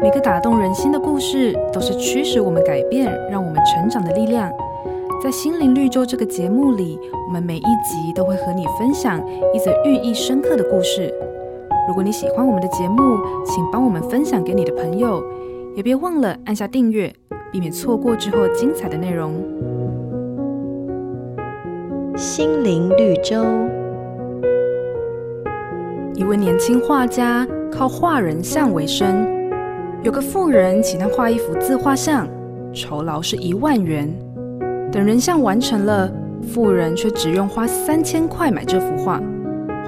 每个打动人心的故事，都是驱使我们改变、让我们成长的力量。在心灵绿洲这个节目里，我们每一集都会和你分享一则寓意深刻的故事。如果你喜欢我们的节目，请帮我们分享给你的朋友，也别忘了按下订阅，避免错过之后精彩的内容。心灵绿洲，一位年轻画家靠画人像为生，有个富人请他画一幅自画像，酬劳是一万元。等人像完成了，富人却只用花三千块买这幅画。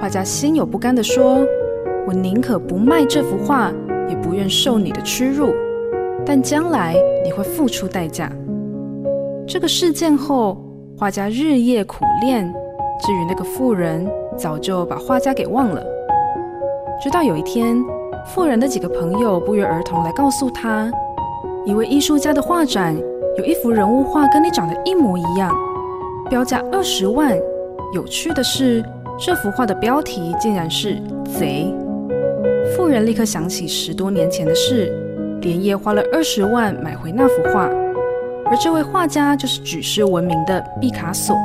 画家心有不甘地说：“我宁可不卖这幅画，也不愿受你的屈辱。但将来你会付出代价。”这个事件后，画家日夜苦练。至于那个富人，早就把画家给忘了。直到有一天，富人的几个朋友不约而同来告诉他，一位艺术家的画展。有一幅人物画跟你长得一模一样，标价二十万。有趣的是，这幅画的标题竟然是“贼”。富人立刻想起十多年前的事，连夜花了二十万买回那幅画。而这位画家就是举世闻名的毕卡索。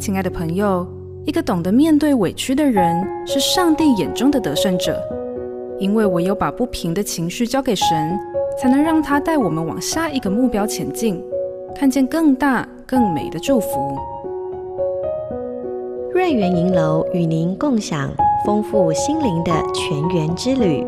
亲爱的朋友，一个懂得面对委屈的人，是上帝眼中的得胜者，因为唯有把不平的情绪交给神。才能让他带我们往下一个目标前进，看见更大更美的祝福。瑞园银楼与您共享丰富心灵的泉源之旅。